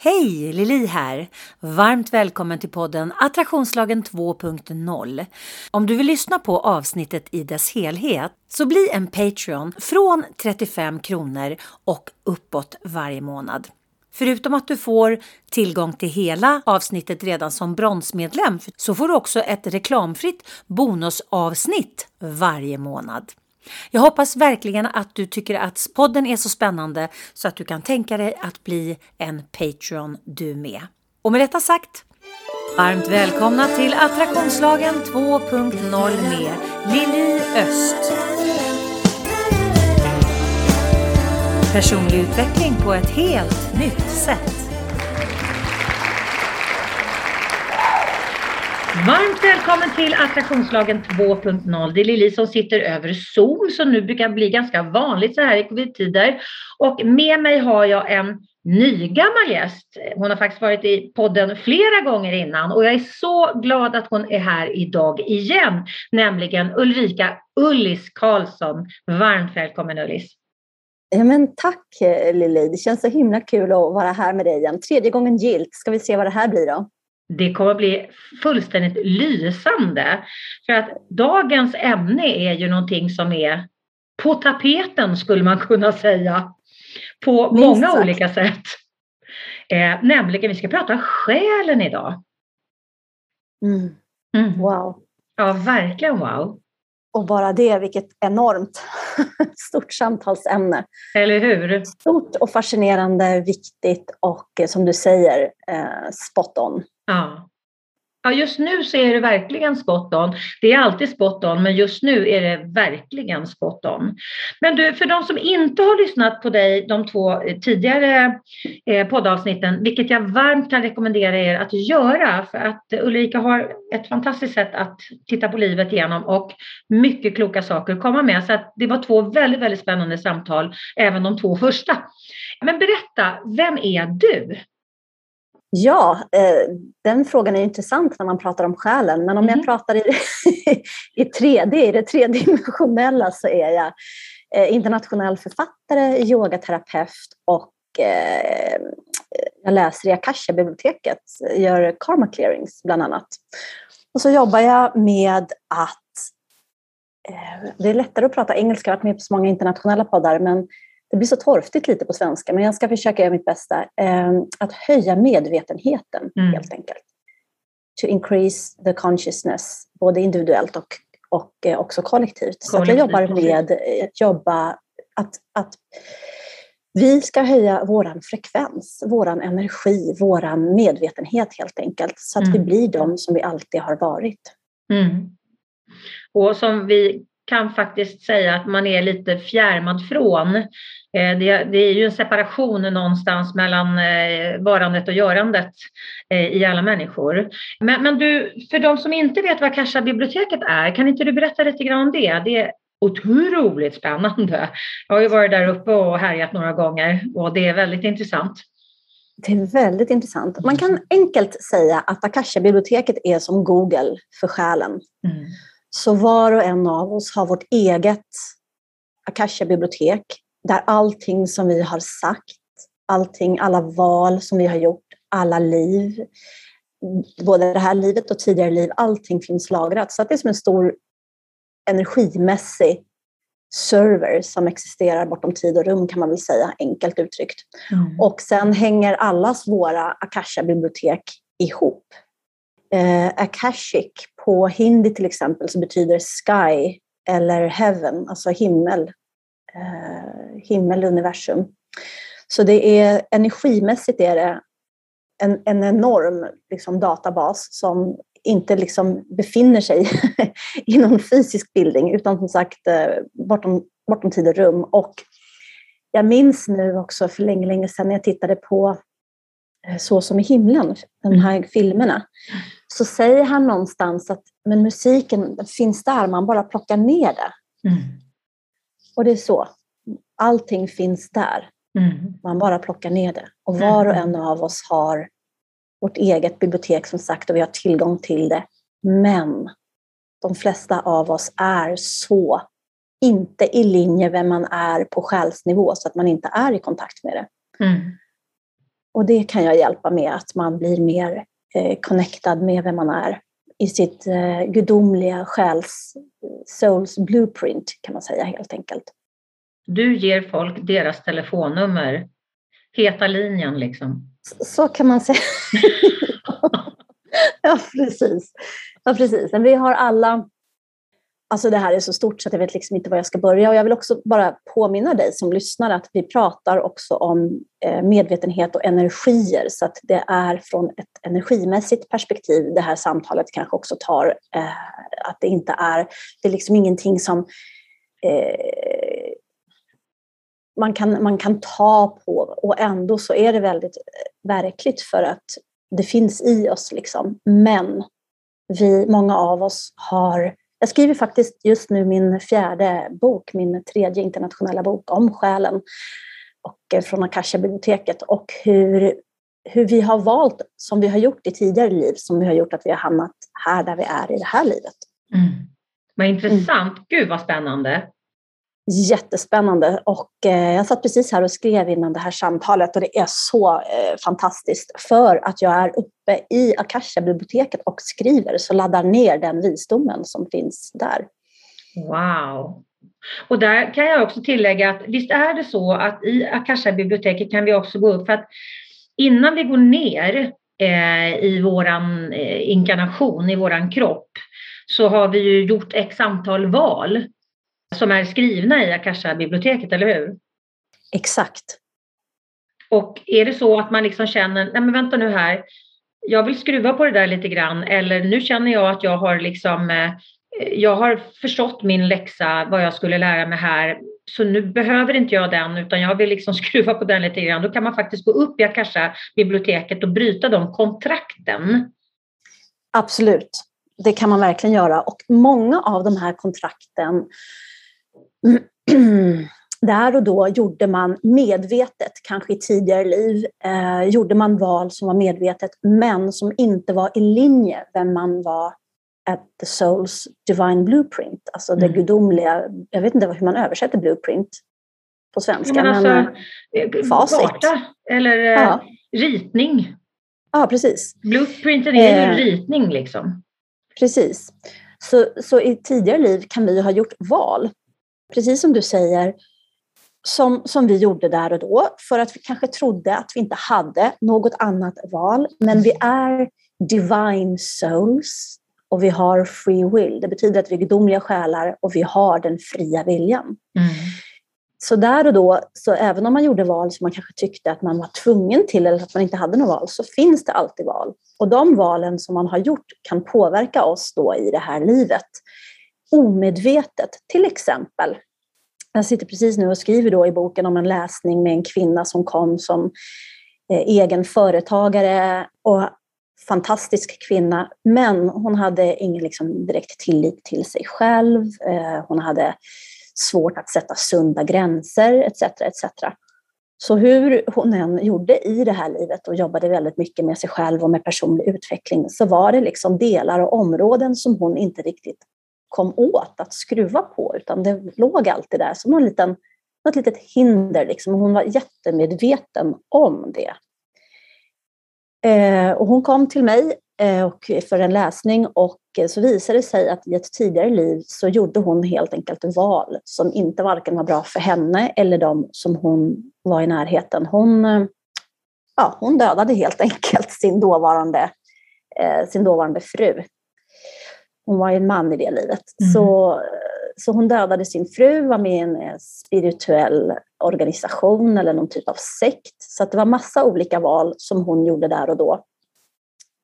Hej! Lili här! Varmt välkommen till podden Attraktionslagen 2.0. Om du vill lyssna på avsnittet i dess helhet så bli en Patreon från 35 kronor och uppåt varje månad. Förutom att du får tillgång till hela avsnittet redan som bronsmedlem så får du också ett reklamfritt bonusavsnitt varje månad. Jag hoppas verkligen att du tycker att podden är så spännande så att du kan tänka dig att bli en Patreon du med. Och med detta sagt, varmt välkomna till Attraktionslagen 2.0 med Lili Öst. Personlig utveckling på ett helt nytt sätt. Varmt välkommen till Attraktionslagen 2.0. Det är Lili som sitter över Zoom som nu brukar bli ganska vanligt så här i covid-tider. Och med mig har jag en nygammal gäst. Hon har faktiskt varit i podden flera gånger innan och jag är så glad att hon är här idag igen, nämligen Ulrika Ullis Karlsson. Varmt välkommen Ullis! Ja, men tack Lili, det känns så himla kul att vara här med dig igen. Tredje gången gilt, ska vi se vad det här blir då? Det kommer bli fullständigt lysande. För att dagens ämne är ju någonting som är på tapeten skulle man kunna säga. På Minst många sagt. olika sätt. Eh, nämligen, vi ska prata själen idag. Mm. Mm. Wow. Ja, verkligen wow. Och bara det, vilket enormt stort samtalsämne. Eller hur? Stort och fascinerande, viktigt och som du säger, eh, spot on. Ja. Ja, just nu så är det verkligen spot on. Det är alltid spot on, men just nu är det verkligen spot on. Men du, för de som inte har lyssnat på dig de två eh, tidigare eh, poddavsnitten, vilket jag varmt kan rekommendera er att göra, för att Ulrika har ett fantastiskt sätt att titta på livet igenom och mycket kloka saker att komma med. Så att det var två väldigt, väldigt spännande samtal, även de två första. Men berätta, vem är du? Ja, eh, den frågan är intressant när man pratar om själen. Men om mm. jag pratar i, i 3D, i det tredimensionella, så är jag eh, internationell författare, yogaterapeut och eh, jag läser i Akasha-biblioteket, gör karma clearings bland annat. Och så jobbar jag med att eh, det är lättare att prata engelska, jag har varit med på så många internationella poddar, men det blir så torftigt lite på svenska, men jag ska försöka göra mitt bästa. Eh, att höja medvetenheten mm. helt enkelt. To increase the consciousness, både individuellt och, och eh, också kollektivt. Så jag jobbar med eh, jobba, att, att vi ska höja vår frekvens, vår energi, vår medvetenhet helt enkelt. Så att mm. vi blir de som vi alltid har varit. Mm. Och som vi kan faktiskt säga att man är lite fjärmad från. Eh, det, är ju en separation någonstans mellan eh, varandet och görandet eh, i alla människor. Men, men, du, för de som inte vet vad Kasha-biblioteket är, kan inte du berätta lite grann om det? Det är otroligt spännande. Jag har ju varit där uppe och härjat några gånger och det är väldigt intressant. Det är väldigt intressant. Man kan enkelt säga att Akasha-biblioteket är som Google för själen. Mm. Så var och en av oss har vårt eget Akasha-bibliotek där allting som vi har sagt, allting, alla val som vi har gjort, alla liv, både det här livet och tidigare liv, allting finns lagrat. Så det är som en stor energimässig server som existerar bortom tid och rum kan man väl säga, enkelt uttryckt. Mm. Och sen hänger allas våra Akasha-bibliotek ihop. Eh, Akashic på hindi till exempel så betyder sky eller heaven, alltså himmel, eh, himmel, universum. Så det är energimässigt är det en, en enorm liksom, databas som inte liksom befinner sig i någon fysisk bildning utan som sagt eh, bortom, bortom tid och rum. Och jag minns nu också för länge, länge sedan när jag tittade på eh, Så som i himlen, de här mm. filmerna så säger han någonstans att men musiken finns där, man bara plockar ner det. Mm. Och det är så. Allting finns där. Mm. Man bara plockar ner det. Och var och en av oss har vårt eget bibliotek som sagt och vi har tillgång till det. Men de flesta av oss är så inte i linje vem man är på själsnivå så att man inte är i kontakt med det. Mm. och det kan jag hjälpa med, att man blir mer connectad med vem man är i sitt eh, gudomliga själs, souls blueprint kan man säga helt enkelt. Du ger folk deras telefonnummer, heta linjen liksom? Så, så kan man säga. ja, precis. Ja, precis. Men vi har alla Alltså det här är så stort så att jag vet liksom inte var jag ska börja. Och jag vill också bara påminna dig som lyssnar att vi pratar också om eh, medvetenhet och energier. Så att det är från ett energimässigt perspektiv det här samtalet kanske också tar. Eh, att det inte är, det är liksom ingenting som eh, man, kan, man kan ta på och ändå så är det väldigt eh, verkligt för att det finns i oss. Liksom. Men vi, många av oss har jag skriver faktiskt just nu min fjärde bok, min tredje internationella bok om själen och eh, från Akasha-biblioteket och hur, hur vi har valt som vi har gjort i tidigare liv som vi har gjort att vi har hamnat här där vi är i det här livet. Mm. Vad intressant, mm. gud vad spännande. Jättespännande och eh, jag satt precis här och skrev innan det här samtalet och det är så eh, fantastiskt för att jag är uppe i Akasha-biblioteket och skriver så laddar ner den visdomen som finns där. Wow! Och där kan jag också tillägga att visst är det så att i Akasha-biblioteket kan vi också gå upp för att innan vi går ner eh, i våran inkarnation, i våran kropp, så har vi ju gjort x antal val som är skrivna i Akasha-biblioteket, eller hur? Exakt. Och är det så att man liksom känner, nej men vänta nu här, jag vill skruva på det där lite grann eller nu känner jag att jag har liksom, eh, jag har förstått min läxa, vad jag skulle lära mig här, så nu behöver inte jag den utan jag vill liksom skruva på den lite grann. Då kan man faktiskt gå upp i Akasha-biblioteket och bryta de kontrakten. Absolut, det kan man verkligen göra och många av de här kontrakten där och då gjorde man medvetet, kanske i tidigare liv, eh, gjorde man val som var medvetet men som inte var i linje vem man var at the soul's divine blueprint, alltså mm. det gudomliga, jag vet inte hur man översätter blueprint på svenska, men, alltså, men eh, facit. Karta eller eh, ja. ritning. Ja, precis. Blueprinten är ju en ritning liksom. Precis. Så, så i tidigare liv kan vi ha gjort val precis som du säger, som, som vi gjorde där och då, för att vi kanske trodde att vi inte hade något annat val. Men vi är divine souls och vi har free will. Det betyder att vi är gudomliga själar och vi har den fria viljan. Mm. Så där och då, så även om man gjorde val som man kanske tyckte att man var tvungen till eller att man inte hade något val, så finns det alltid val. Och de valen som man har gjort kan påverka oss då i det här livet omedvetet. Till exempel, jag sitter precis nu och skriver då i boken om en läsning med en kvinna som kom som eh, egen företagare och fantastisk kvinna, men hon hade ingen liksom, direkt tillit till sig själv. Eh, hon hade svårt att sätta sunda gränser etc. etc. Så hur hon än gjorde i det här livet och jobbade väldigt mycket med sig själv och med personlig utveckling så var det liksom delar och områden som hon inte riktigt kom åt att skruva på, utan det låg alltid där som någon liten, något litet hinder. Liksom. Hon var jättemedveten om det. Eh, och hon kom till mig eh, och för en läsning och så visade det sig att i ett tidigare liv så gjorde hon helt enkelt val som inte varken var bra för henne eller de som hon var i närheten. Hon, eh, ja, hon dödade helt enkelt sin dåvarande, eh, sin dåvarande fru hon var ju en man i det livet. Mm. Så, så hon dödade sin fru, var med i en eh, spirituell organisation eller någon typ av sekt. Så det var massa olika val som hon gjorde där och då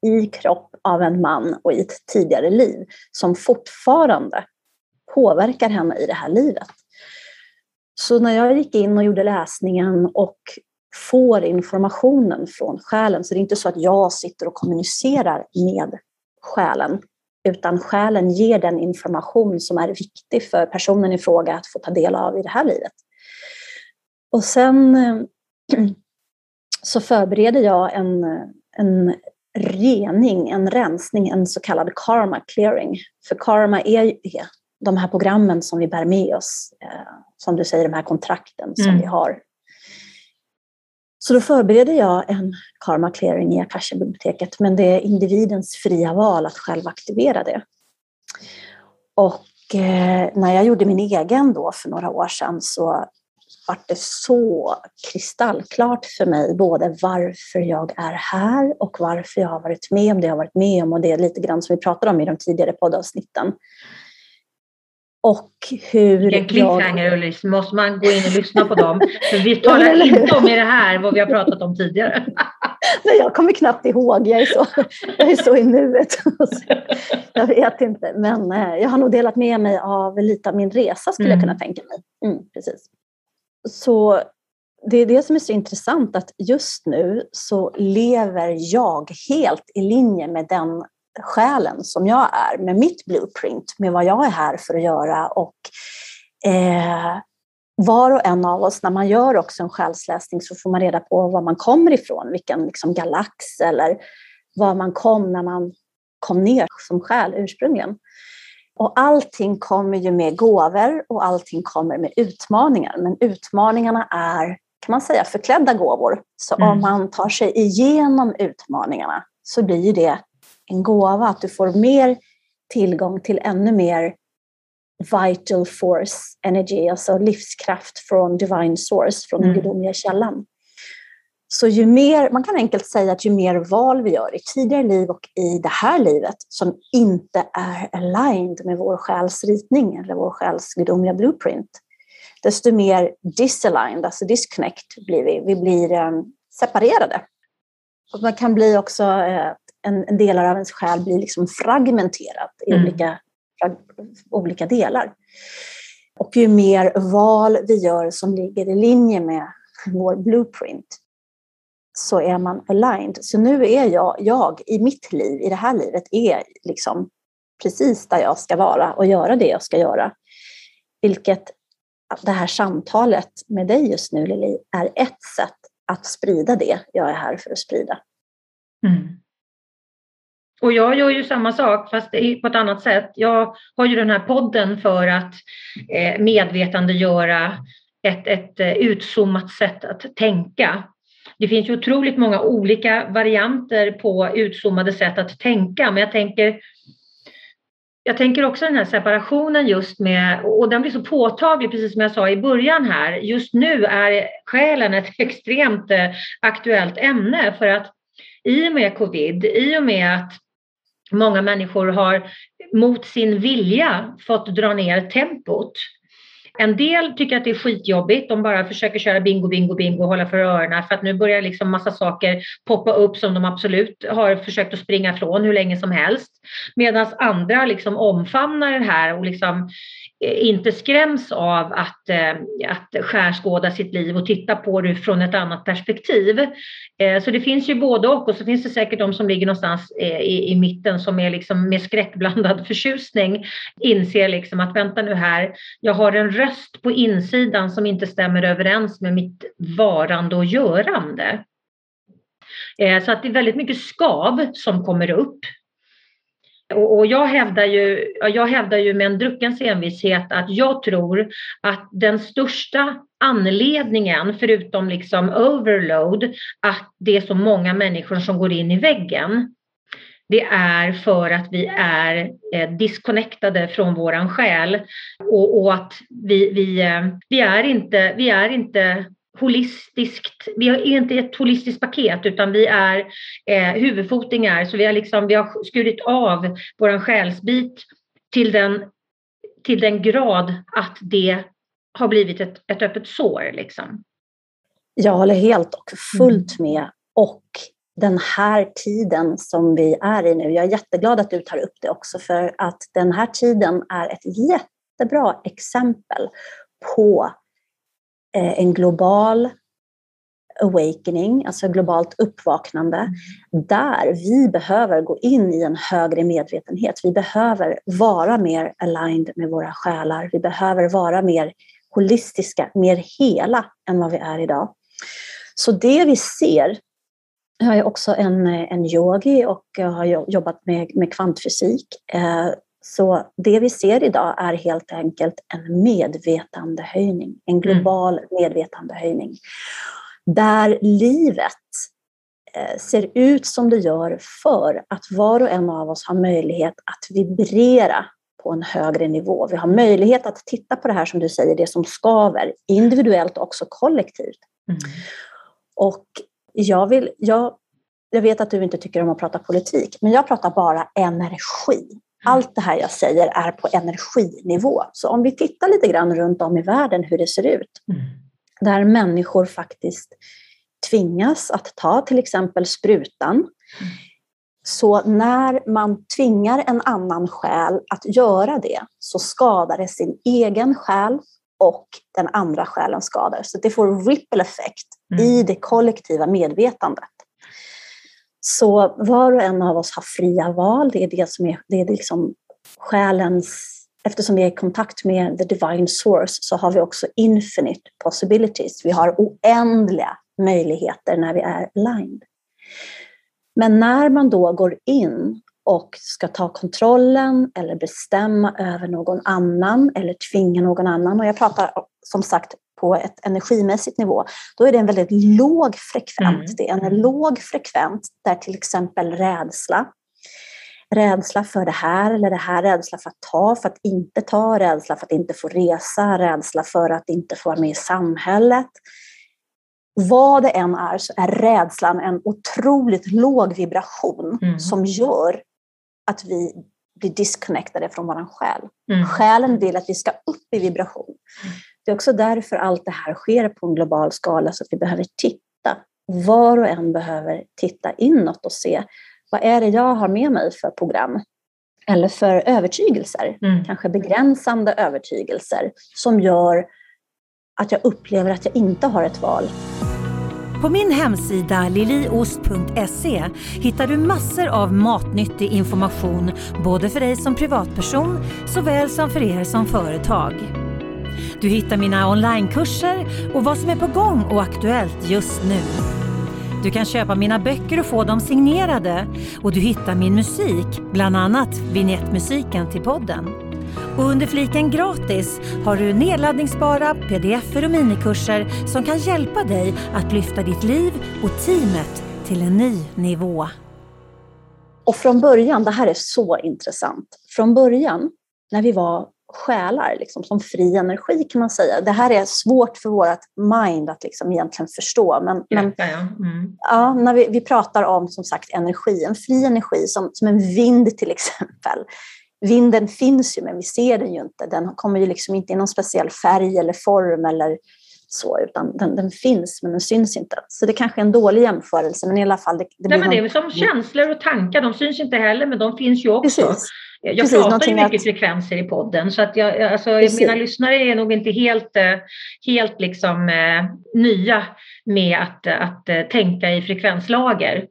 i kropp av en man och i ett tidigare liv som fortfarande påverkar henne i det här livet. Så när jag gick in och gjorde läsningen och får informationen från själen, så det är inte så att jag sitter och kommunicerar med själen, utan själen ger den information som är viktig för personen i fråga att få ta del av i det här livet. Och sen eh, så förbereder jag en, en rening, en rensning, en så kallad karma clearing. För karma är de här programmen som vi bär med oss, eh, som du säger, de här kontrakten som mm. vi har. Så då förbereder jag en karma clearing i Akasha-biblioteket, men det är individens fria val att själv aktivera det. Och eh, när jag gjorde min egen då för några år sedan så var det så kristallklart för mig både varför jag är här och varför jag har varit med om det jag har varit med om och det är lite grann som vi pratade om i de tidigare poddavsnitten. Och hur Vilken cliffhanger jag... Ullis, måste man gå in och lyssna på dem. För vi talar inte om i det här vad vi har pratat om tidigare. Nej, jag kommer knappt ihåg, jag är så, jag är så i nuet. jag vet inte, men eh, jag har nog delat med mig av lite av min resa skulle mm. jag kunna tänka mig. Mm, precis. Så det är det som är så intressant att just nu så lever jag helt i linje med den själen som jag är, med mitt blueprint, med vad jag är här för att göra. Och eh, var och en av oss, när man gör också en själsläsning så får man reda på var man kommer ifrån, vilken liksom galax eller var man kom när man kom ner som själ ursprungligen. Och allting kommer ju med gåvor och allting kommer med utmaningar. Men utmaningarna är, kan man säga, förklädda gåvor. Så mm. om man tar sig igenom utmaningarna så blir det en gåva, att du får mer tillgång till ännu mer vital force energy, alltså livskraft från divine source, från den mm. gudomliga källan. Så ju mer, man kan enkelt säga att ju mer val vi gör i tidigare liv och i det här livet som inte är aligned med vår själs ritning eller vår själs gudomliga blueprint, desto mer disaligned, alltså disconnect blir vi. Vi blir um, separerade. Och man kan bli också uh, en, delar av ens själ blir liksom fragmenterat i mm. olika, olika delar. Och ju mer val vi gör som ligger i linje med vår blueprint så är man aligned. Så nu är jag, jag i mitt liv, i det här livet, är liksom precis där jag ska vara och göra det jag ska göra. Vilket det här samtalet med dig just nu, Lili, är ett sätt att sprida det jag är här för att sprida. Mm. Och jag gör ju samma sak fast på ett annat sätt. Jag har ju den här podden för att eh, medvetandegöra ett, ett eh, utzoomat sätt att tänka. Det finns ju otroligt många olika varianter på utzoomade sätt att tänka, men jag tänker jag tänker också den här separationen just med, och den blir så påtaglig precis som jag sa i början här, just nu är själen ett extremt eh, aktuellt ämne för att i och med covid, i och med att många människor har mot sin vilja fått dra ner tempot. En del tycker att det är skitjobbigt, de bara försöker köra bingo, bingo, bingo och hålla för öronen för att nu börjar liksom massa saker poppa upp som de absolut har försökt att springa ifrån hur länge som helst. Medan andra liksom omfamnar det här och liksom inte skräms av att, eh, att skärskåda sitt liv och titta på det från ett annat perspektiv. Eh, så det finns ju både och och så finns det säkert de som ligger någonstans eh, i, i mitten som är liksom med skräckblandad förtjusning inser liksom att vänta nu här, jag har en röst på insidan som inte stämmer överens med mitt varande och görande. Så att det är väldigt mycket skav som kommer upp och jag hävdar, ju, jag hävdar ju med en druckens envishet att jag tror att den största anledningen, förutom liksom overload, att det är så många människor som går in i väggen, det är för att vi är eh, disconnectade från våran själ. Och, och att vi, vi, eh, vi, är inte, vi är inte holistiskt, vi är inte ett holistiskt paket utan vi är eh, huvudfotingar så vi har, liksom, vi har skurit av vår själsbit till den, till den grad att det har blivit ett, ett öppet sår. Liksom. Jag håller helt och fullt mm. med. Och den här tiden som vi är i nu, jag är jätteglad att du tar upp det också för att den här tiden är ett jättebra exempel på en global awakening, alltså globalt uppvaknande, mm. där vi behöver gå in i en högre medvetenhet. Vi behöver vara mer aligned med våra själar. Vi behöver vara mer holistiska, mer hela än vad vi är idag. Så det vi ser, jag är också en, en yogi och jag har jobbat med, med kvantfysik. Eh, så det vi ser idag är helt enkelt en medvetandehöjning, en mm. global mm. medvetandehöjning. där livet eh, ser ut som det gör för att var och en av oss har möjlighet att vibrera på en högre nivå. Vi har möjlighet att titta på det här som du säger, det som skaver, individuellt och också kollektivt. Mm. Och jag, vill, jag, jag vet att du inte tycker om att prata politik, men jag pratar bara energi. Mm. Allt det här jag säger är på energinivå. Så om vi tittar lite grann runt om i världen hur det ser ut, mm. där människor faktiskt tvingas att ta till exempel sprutan, mm. Så när man tvingar en annan själ att göra det så skadar det sin egen själ och den andra själen skadar. Så det får ripple effekt mm. i det kollektiva medvetandet. Så var och en av oss har fria val. Det är det som är, det är liksom själens... Eftersom vi är i kontakt med the divine source så har vi också infinite possibilities. Vi har oändliga möjligheter när vi är aligned. Men när man då går in och ska ta kontrollen eller bestämma över någon annan eller tvinga någon annan, och jag pratar som sagt på ett energimässigt nivå, då är det en väldigt låg frekvent. Mm. Det är en låg frekvent där till exempel rädsla, rädsla för det här eller det här, rädsla för att ta, för att inte ta, rädsla för att inte få resa, rädsla för att inte få vara med i samhället, vad det än är så är rädslan en otroligt låg vibration mm. som gör att vi blir disconnectade från vår själ. Mm. Själen vill att vi ska upp i vibration. Det är också därför allt det här sker på en global skala, så att vi behöver titta. Var och en behöver titta inåt och se vad är det jag har med mig för program? Eller för övertygelser, mm. kanske begränsande övertygelser som gör att jag upplever att jag inte har ett val. På min hemsida liliost.se hittar du massor av matnyttig information både för dig som privatperson såväl som för er som företag. Du hittar mina onlinekurser och vad som är på gång och aktuellt just nu. Du kan köpa mina böcker och få dem signerade och du hittar min musik, bland annat vignettmusiken till podden. Och under fliken gratis har du nedladdningsbara pdf och minikurser som kan hjälpa dig att lyfta ditt liv och teamet till en ny nivå. Och från början, det här är så intressant, från början när vi var själar, liksom, som fri energi kan man säga. Det här är svårt för vårt mind att liksom egentligen förstå. Men, men ja, mm. ja, när vi, vi pratar om som sagt energi, en fri energi som, som en vind till exempel vinden finns ju men vi ser den ju inte. Den kommer ju liksom inte i någon speciell färg eller form eller så, utan den, den, finns men den syns inte. Så det kanske är en dålig jämförelse, men i alla fall. Det, det, Nej, men det är som känslor och tankar, de syns inte heller, men de finns ju också. Precis. Jag Precis, pratar ju mycket att... frekvenser i podden, så att jag, alltså, mina lyssnare är nog inte helt, eh, helt liksom, eh, nya med att, att, att tänka i frekvenslager.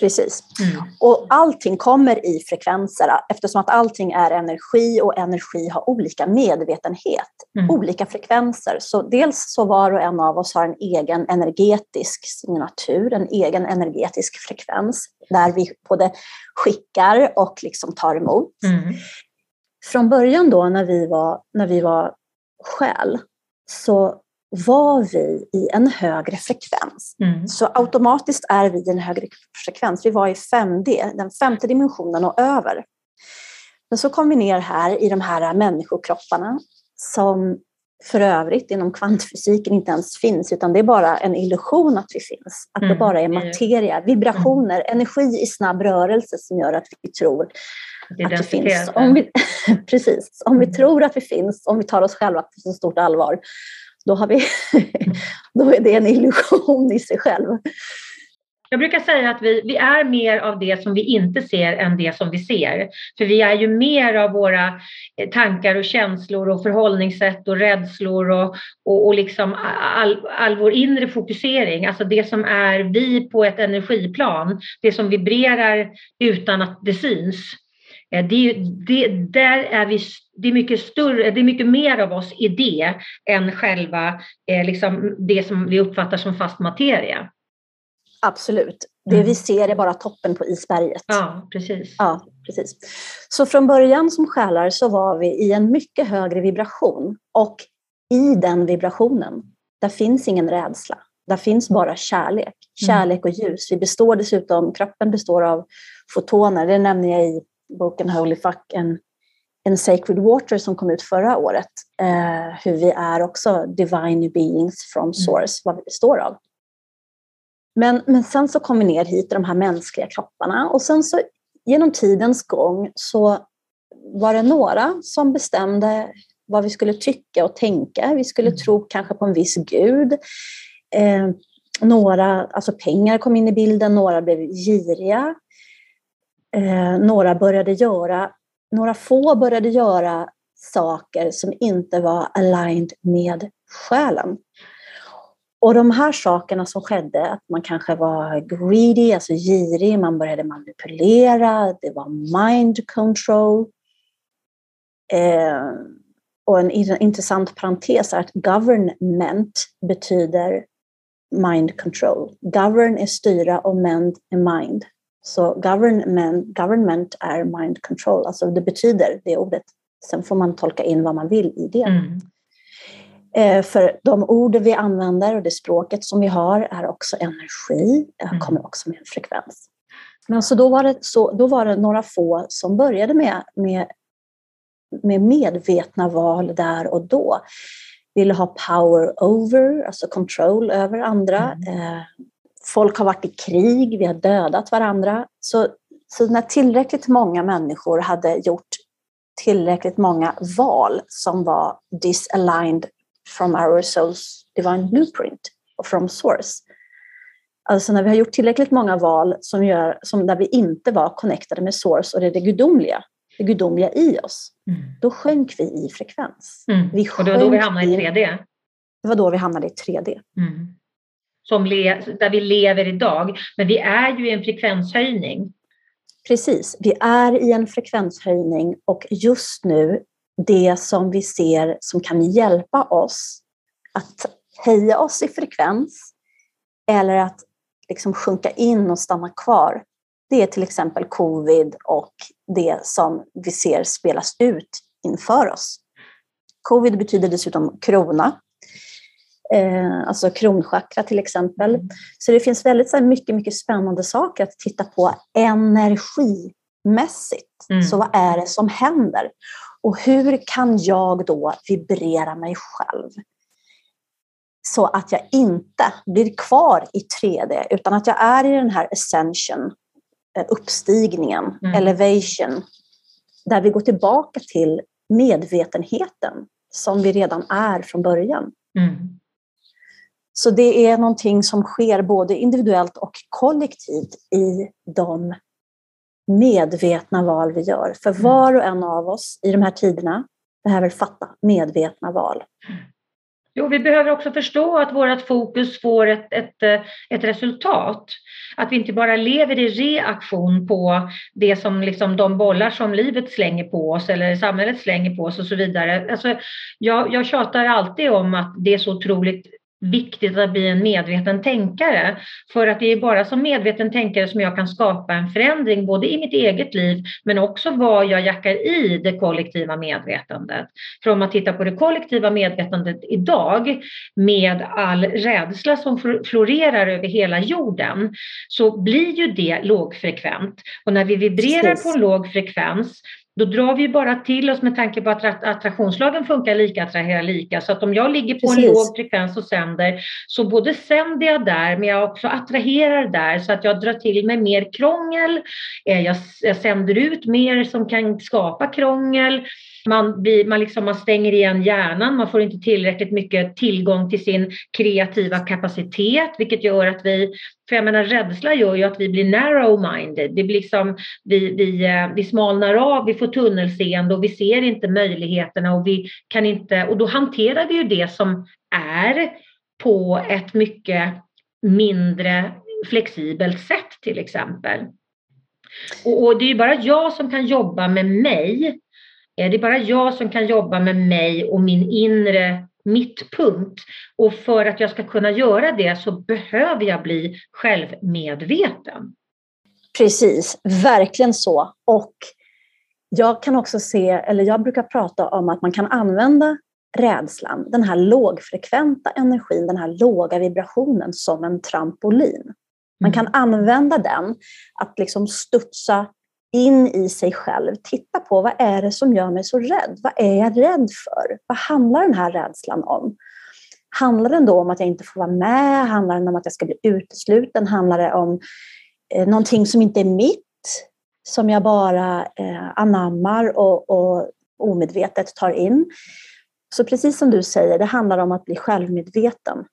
Precis. Mm. Och allting kommer i frekvenser eftersom att allting är energi och energi har olika medvetenhet, mm. olika frekvenser. Så dels så var och en av oss har en egen energetisk signatur, en egen energetisk frekvens där vi både skickar och liksom tar emot. Mm. Från början då när vi var, när vi var själ så var vi i en högre frekvens. Mm. Så automatiskt är vi i en högre frekvens. Vi var i 5D, den femte dimensionen och över. Men så kom vi ner här i de här människokropparna som för övrigt inom kvantfysiken inte ens finns, utan det är bara en illusion att vi finns. Att mm. det bara är materia, vibrationer, mm. energi i snabb rörelse som gör att vi tror att det finns. Om vi, precis, om vi mm. tror att vi finns, om vi tar oss själva på så stort allvar, då, har vi, då är det en illusion i sig själv. Jag brukar säga att vi, vi är mer av det som vi inte ser än det som vi ser. För vi är ju mer av våra eh, tankar och känslor och förhållningssätt och rädslor och, och, och liksom all, all vår inre fokusering, alltså det som är vi på ett energiplan, det som vibrerar utan att det syns. Eh, det, det, där är vi, det, är mycket större, det är mycket mer av oss i det än själva eh, liksom det som vi uppfattar som fast materia. Absolut. Det mm. vi ser är bara toppen på isberget. Ja, precis. Ja, precis. Så från början som själar så var vi i en mycket högre vibration och i den vibrationen, där finns ingen rädsla. Där finns bara kärlek, mm. kärlek och ljus. Vi består dessutom, kroppen består av fotoner, det nämner jag i boken Holy Fuck, en, en Sacred Water som kom ut förra året. Eh, hur vi är också divine beings from mm. source, vad vi består av. Men, men sen så kom vi ner hit i de här mänskliga kropparna och sen så genom tidens gång så var det några som bestämde vad vi skulle tycka och tänka. Vi skulle mm. tro kanske på en viss gud. Eh, några, alltså pengar kom in i bilden, några blev giriga. Eh, några började göra, några få började göra saker som inte var aligned med själen. Och de här sakerna som skedde, att man kanske var greedy, alltså girig, man började manipulera, det var mind control. Eh, och en intressant parentes är att government betyder mind control. Govern är styra och mend är mind. Så government, government är mind control, alltså det betyder det ordet. Sen får man tolka in vad man vill i det. Mm. Eh, för de ord vi använder och det språket som vi har är också energi, mm. kommer också med en frekvens. Men så då var det, så, då var det några få som började med, med, med medvetna val där och då. Ville ha power over, alltså control över andra. Mm. Folk har varit i krig, vi har dödat varandra. Så, så när tillräckligt många människor hade gjort tillräckligt många val som var disaligned from our soul's divine blueprint och from source. Alltså när vi har gjort tillräckligt många val som gör, som där vi inte var connectade med source och det är det gudomliga, det gudomliga i oss, mm. då sjönk vi i frekvens. Mm. Vi och det var då vi hamnade i 3D? Det var då vi hamnade i 3D. Mm. Som le, där vi lever idag. Men vi är ju i en frekvenshöjning. Precis, vi är i en frekvenshöjning och just nu det som vi ser som kan hjälpa oss att höja oss i frekvens eller att liksom sjunka in och stanna kvar. Det är till exempel covid och det som vi ser spelas ut inför oss. Covid betyder dessutom krona, eh, alltså kronchakra till exempel. Mm. Så det finns väldigt så mycket, mycket spännande saker att titta på energimässigt. Mm. Så vad är det som händer? Och hur kan jag då vibrera mig själv? Så att jag inte blir kvar i 3D utan att jag är i den här ascension, eh, uppstigningen, mm. elevation, där vi går tillbaka till medvetenheten som vi redan är från början. Mm. Så det är någonting som sker både individuellt och kollektivt i de medvetna val vi gör. För mm. var och en av oss i de här tiderna behöver fatta medvetna val. Jo, vi behöver också förstå att vårt fokus får ett, ett, ett resultat. Att vi inte bara lever i reaktion på det som liksom de bollar som livet slänger på oss eller samhället slänger på oss och så vidare. Alltså, jag, jag tjatar alltid om att det är så otroligt viktigt att bli en medveten tänkare. För att det är bara som medveten tänkare som jag kan skapa en förändring både i mitt eget liv men också vad jag jackar i det kollektiva medvetandet. För om man tittar på det kollektiva medvetandet idag med all rädsla som florerar över hela jorden så blir ju det lågfrekvent. Och när vi vibrerar Precis. på en låg frekvens då drar vi bara till oss med tanke på att attraktionslagen funkar lika, attraherar lika. Så att om jag ligger på Precis. en låg frekvens och sänder så både sänder jag där men jag också attraherar där så att jag drar till mig mer krångel. Eh, jag, jag sänder ut mer som kan skapa krångel. Man, blir, man, liksom, man stänger igen hjärnan, man får inte tillräckligt mycket tillgång till sin kreativa kapacitet, vilket gör att vi, för jag menar rädsla gör ju att vi blir narrow-minded, det blir liksom, vi, vi, eh, vi smalnar av, vi får tunnelseende och vi ser inte möjligheterna och vi kan inte, och då hanterar vi ju det som är på ett mycket mindre flexibelt sätt till exempel. Och, och det är ju bara jag som kan jobba med mig det är bara jag som kan jobba med mig och min inre mittpunkt. Och för att jag ska kunna göra det så behöver jag bli självmedveten. Precis, verkligen så. Och jag kan också se, eller jag brukar prata om att man kan använda rädslan, den här lågfrekventa energin, den här låga vibrationen som en trampolin. Man kan mm. använda den att liksom studsa in i sig själv. Titta på vad är det som gör mig så rädd? Vad är jag rädd för? Vad handlar den här rädslan om? Handlar den då om att jag inte får vara med? Handlar den om att jag ska bli utesluten? Handlar det om eh, någonting som inte är mitt? Som jag bara eh, anammar och, och omedvetet tar in? Så precis som du säger, det handlar om att bli självmedveten.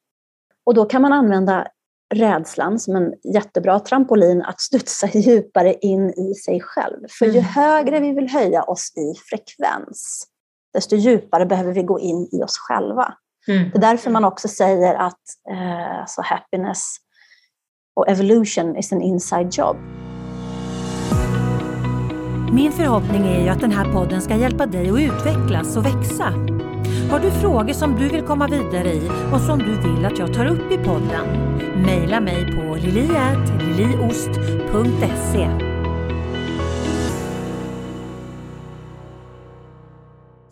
Och då kan man använda rädslan som en jättebra trampolin att studsa djupare in i sig själv. För ju mm. högre vi vill höja oss i frekvens, desto djupare behöver vi gå in i oss själva. Mm. Det är därför man också säger att eh, så happiness och evolution is an inside job. Min förhoppning är ju att den här podden ska hjälpa dig att utvecklas och växa. Har du frågor som du vill komma vidare i och som du vill att jag tar upp i podden? Mejla mig på liliatliliost.se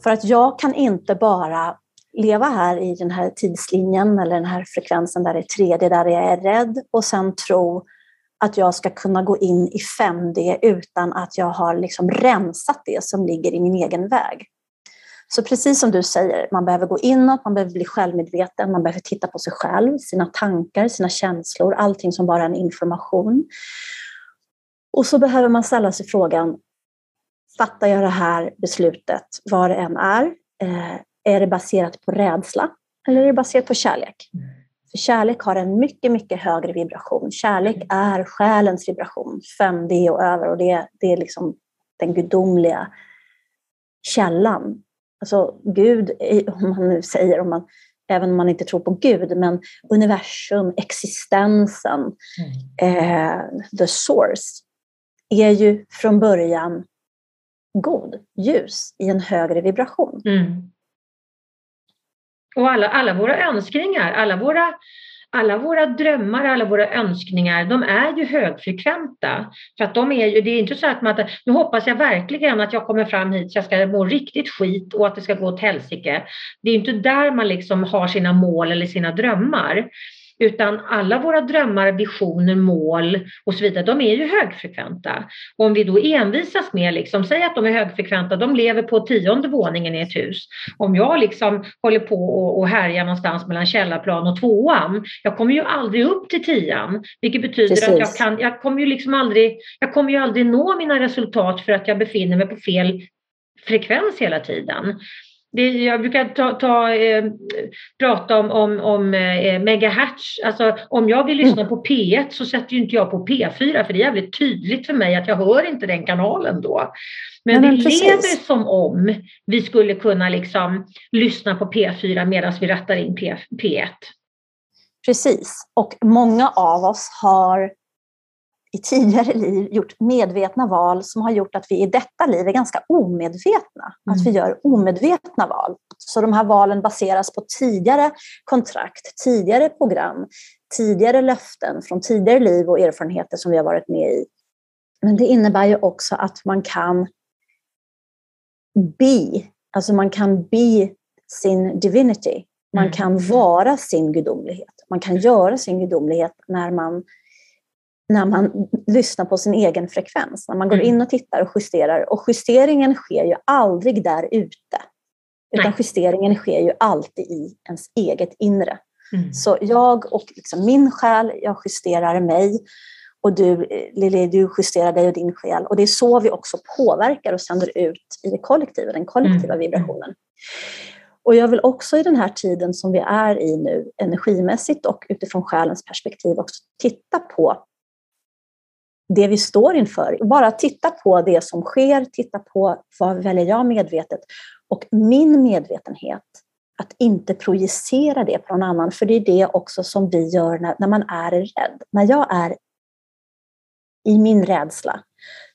För att jag kan inte bara leva här i den här tidslinjen eller den här frekvensen där det är 3D, där jag är rädd och sen tro att jag ska kunna gå in i 5D utan att jag har liksom rensat det som ligger i min egen väg. Så precis som du säger, man behöver gå inåt, man behöver bli självmedveten, man behöver titta på sig själv, sina tankar, sina känslor, allting som bara är en information. Och så behöver man ställa sig frågan, fattar jag det här beslutet, vad det än är? Eh, är det baserat på rädsla eller är det baserat på kärlek? För kärlek har en mycket, mycket högre vibration. Kärlek är själens vibration, 5D och över, och det, det är liksom den gudomliga källan alltså Gud, om man nu säger, om man, även om man inte tror på Gud, men universum, existensen, mm. eh, the source, är ju från början god, ljus i en högre vibration. Mm. Och alla, alla våra önskningar, alla våra alla våra drömmar, alla våra önskningar, de är ju högfrekventa. För att de är ju, det är inte så att man, nu hoppas jag verkligen att jag kommer fram hit så jag ska må riktigt skit och att det ska gå åt helsike. Det är inte där man liksom har sina mål eller sina drömmar. Utan alla våra drömmar, visioner, mål och så vidare, de är ju högfrekventa. Och om vi då envisas med, liksom, säg att de är högfrekventa, de lever på tionde våningen i ett hus. Om jag liksom håller på och, och härjar någonstans mellan källarplan och tvåan, jag kommer ju aldrig upp till tian. Vilket betyder Precis. att jag, kan, jag, kommer ju liksom aldrig, jag kommer ju aldrig nå mina resultat för att jag befinner mig på fel frekvens hela tiden. Det, jag brukar ta, ta eh, prata om, om, om eh, megahertz. Alltså, om jag vill lyssna mm. på P1 så sätter ju inte jag på P4 för det är jävligt tydligt för mig att jag hör inte den kanalen då. Men, men vi precis. lever som om vi skulle kunna liksom lyssna på P4 medan vi rattar in P, P1. Precis, och många av oss har i tidigare liv gjort medvetna val som har gjort att vi i detta liv är ganska omedvetna. Mm. Att vi gör omedvetna val. Så de här valen baseras på tidigare kontrakt, tidigare program, tidigare löften från tidigare liv och erfarenheter som vi har varit med i. Men det innebär ju också att man kan be, alltså man kan be sin divinity. Man mm. kan vara sin gudomlighet. Man kan göra sin gudomlighet när man när man lyssnar på sin egen frekvens, när man går mm. in och tittar och justerar. Och justeringen sker ju aldrig där ute, utan Nej. justeringen sker ju alltid i ens eget inre. Mm. Så jag och liksom min själ, jag justerar mig och du, Lili, du justerar dig och din själ. Och det är så vi också påverkar och sänder ut i det kollektiva, den kollektiva mm. vibrationen. Och jag vill också i den här tiden som vi är i nu, energimässigt och utifrån själens perspektiv, också titta på det vi står inför. Bara titta på det som sker, titta på vad väljer jag medvetet och min medvetenhet. Att inte projicera det på någon annan, för det är det också som vi gör när, när man är rädd. När jag är i min rädsla,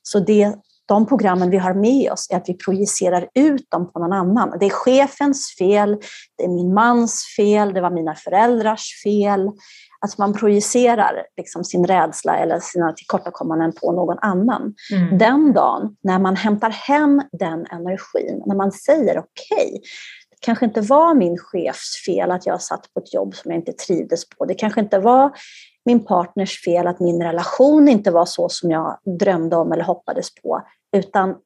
så det, de programmen vi har med oss är att vi projicerar ut dem på någon annan. Det är chefens fel, det är min mans fel, det var mina föräldrars fel, att man projicerar liksom sin rädsla eller sina tillkortakommanden på någon annan. Mm. Den dagen när man hämtar hem den energin, när man säger okej, okay, kanske inte var min chefs fel att jag satt på ett jobb som jag inte trivdes på. Det kanske inte var min partners fel att min relation inte var så som jag drömde om eller hoppades på, utan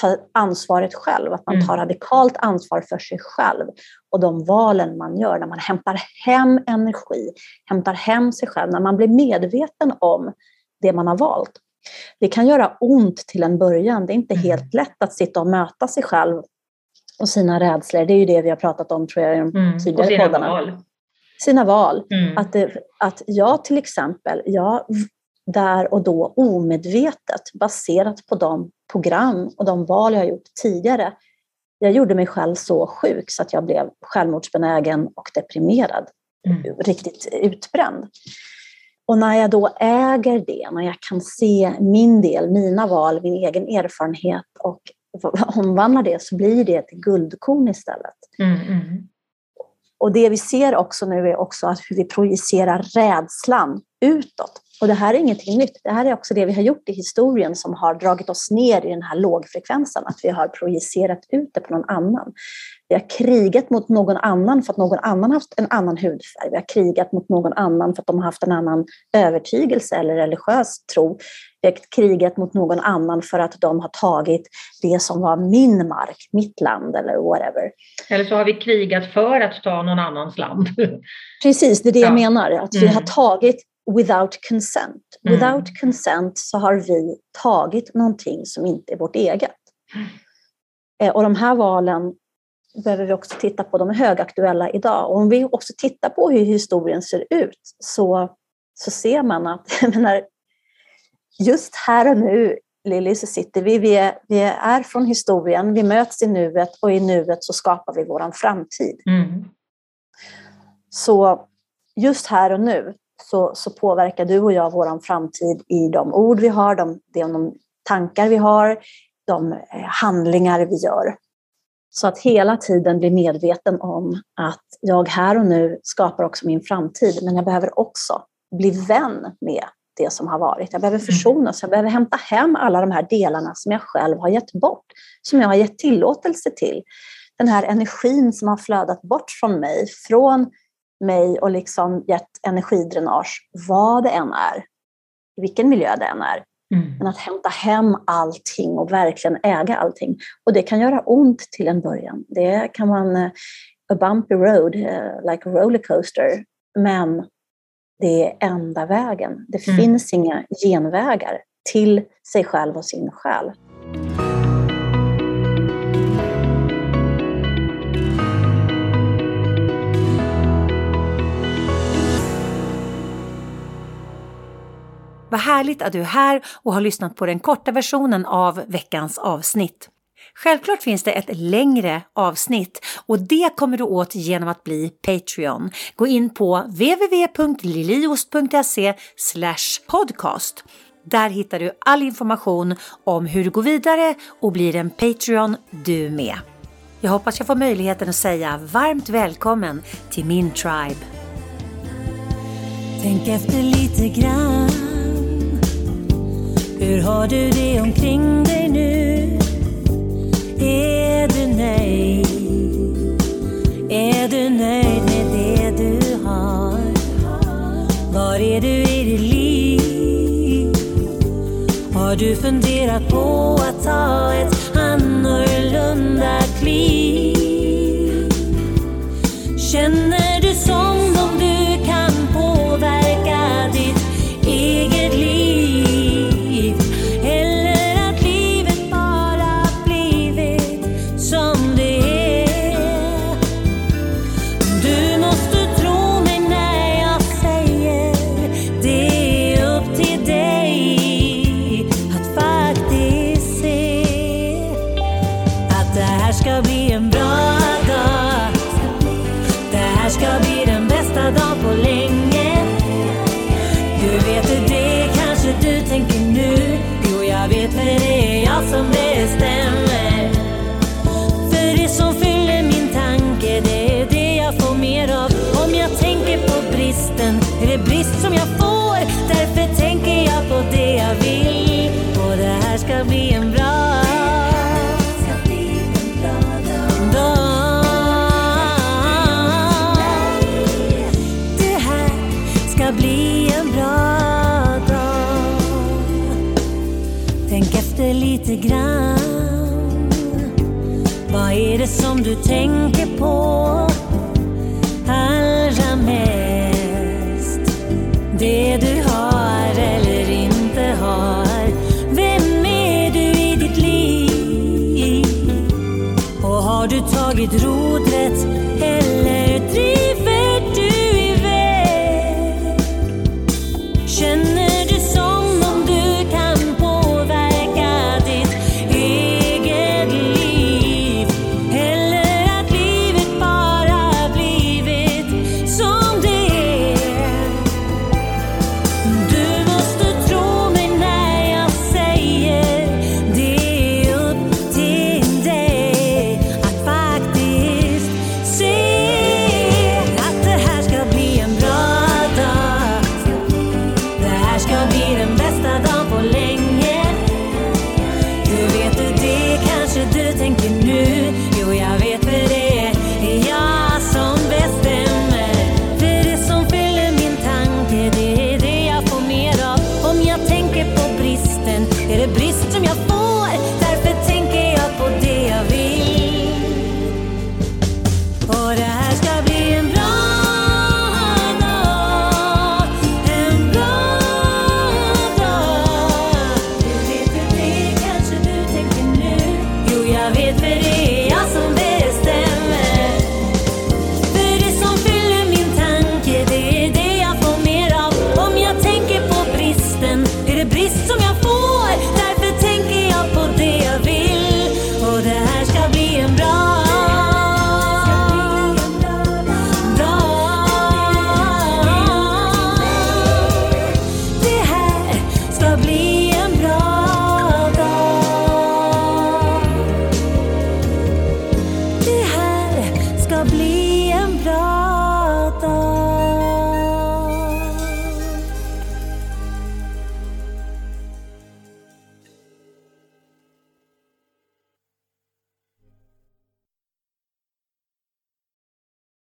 ta ansvaret själv, att man tar mm. radikalt ansvar för sig själv och de valen man gör när man hämtar hem energi, hämtar hem sig själv, när man blir medveten om det man har valt. Det kan göra ont till en början. Det är inte mm. helt lätt att sitta och möta sig själv och sina rädslor. Det är ju det vi har pratat om tror jag i de mm. tidigare sina poddarna. Val. Sina val. Mm. Att, det, att jag till exempel, jag där och då omedvetet baserat på de program och de val jag har gjort tidigare. Jag gjorde mig själv så sjuk så att jag blev självmordsbenägen och deprimerad. Mm. Riktigt utbränd. Och när jag då äger det, när jag kan se min del, mina val, min egen erfarenhet och omvandlar det så blir det ett guldkorn istället. Mm, mm. Och det vi ser också nu är också att hur vi projicerar rädslan utåt. Och det här är ingenting nytt. Det här är också det vi har gjort i historien som har dragit oss ner i den här lågfrekvensen, att vi har projicerat ut det på någon annan. Vi har krigat mot någon annan för att någon annan haft en annan hudfärg. Vi har krigat mot någon annan för att de har haft en annan övertygelse eller religiös tro. Vi har krigat mot någon annan för att de har tagit det som var min mark, mitt land eller whatever. Eller så har vi krigat för att ta någon annans land. Precis, det är det ja. jag menar. Att vi har mm. tagit without consent. Mm. Without consent så har vi tagit någonting som inte är vårt eget. Mm. Och de här valen behöver vi också titta på. De är högaktuella idag. Och om vi också tittar på hur historien ser ut så, så ser man att menar, just här och nu, Lilly, så sitter vi, vi är, vi är från historien, vi möts i nuet och i nuet så skapar vi vår framtid. Mm. Så just här och nu så, så påverkar du och jag vår framtid i de ord vi har, de, de tankar vi har, de eh, handlingar vi gör. Så att hela tiden bli medveten om att jag här och nu skapar också min framtid, men jag behöver också bli vän med det som har varit. Jag behöver mm. försonas, jag behöver hämta hem alla de här delarna som jag själv har gett bort, som jag har gett tillåtelse till. Den här energin som har flödat bort från mig, från mig och liksom gett energidränage, vad det än är, i vilken miljö det än är. Mm. Men att hämta hem allting och verkligen äga allting. Och det kan göra ont till en början. Det kan man, eh, a bumpy road, uh, like a rollercoaster. Men det är enda vägen. Det mm. finns inga genvägar till sig själv och sin själ. Vad härligt att du är här och har lyssnat på den korta versionen av veckans avsnitt. Självklart finns det ett längre avsnitt och det kommer du åt genom att bli Patreon. Gå in på www.liliost.se podcast. Där hittar du all information om hur du går vidare och blir en Patreon du med. Jag hoppas jag får möjligheten att säga varmt välkommen till min tribe. Tänk efter lite grann hur har du det omkring dig nu? Är du nöjd? Är du nöjd med det du har? Var är du i ditt liv? Har du funderat på att ta ett annorlunda kliv? Känner För det är jag som bestämmer. För det som fyller min tanke, det är det jag får mer av. Om jag tänker på bristen, är det brist som jag får. Därför tänker jag på det jag vill. Och det här ska bli lite grann. Vad är det som du tänker på allra mest? Det du har eller inte har. Vem är du i ditt liv? Och har du tagit rodret eller drivet?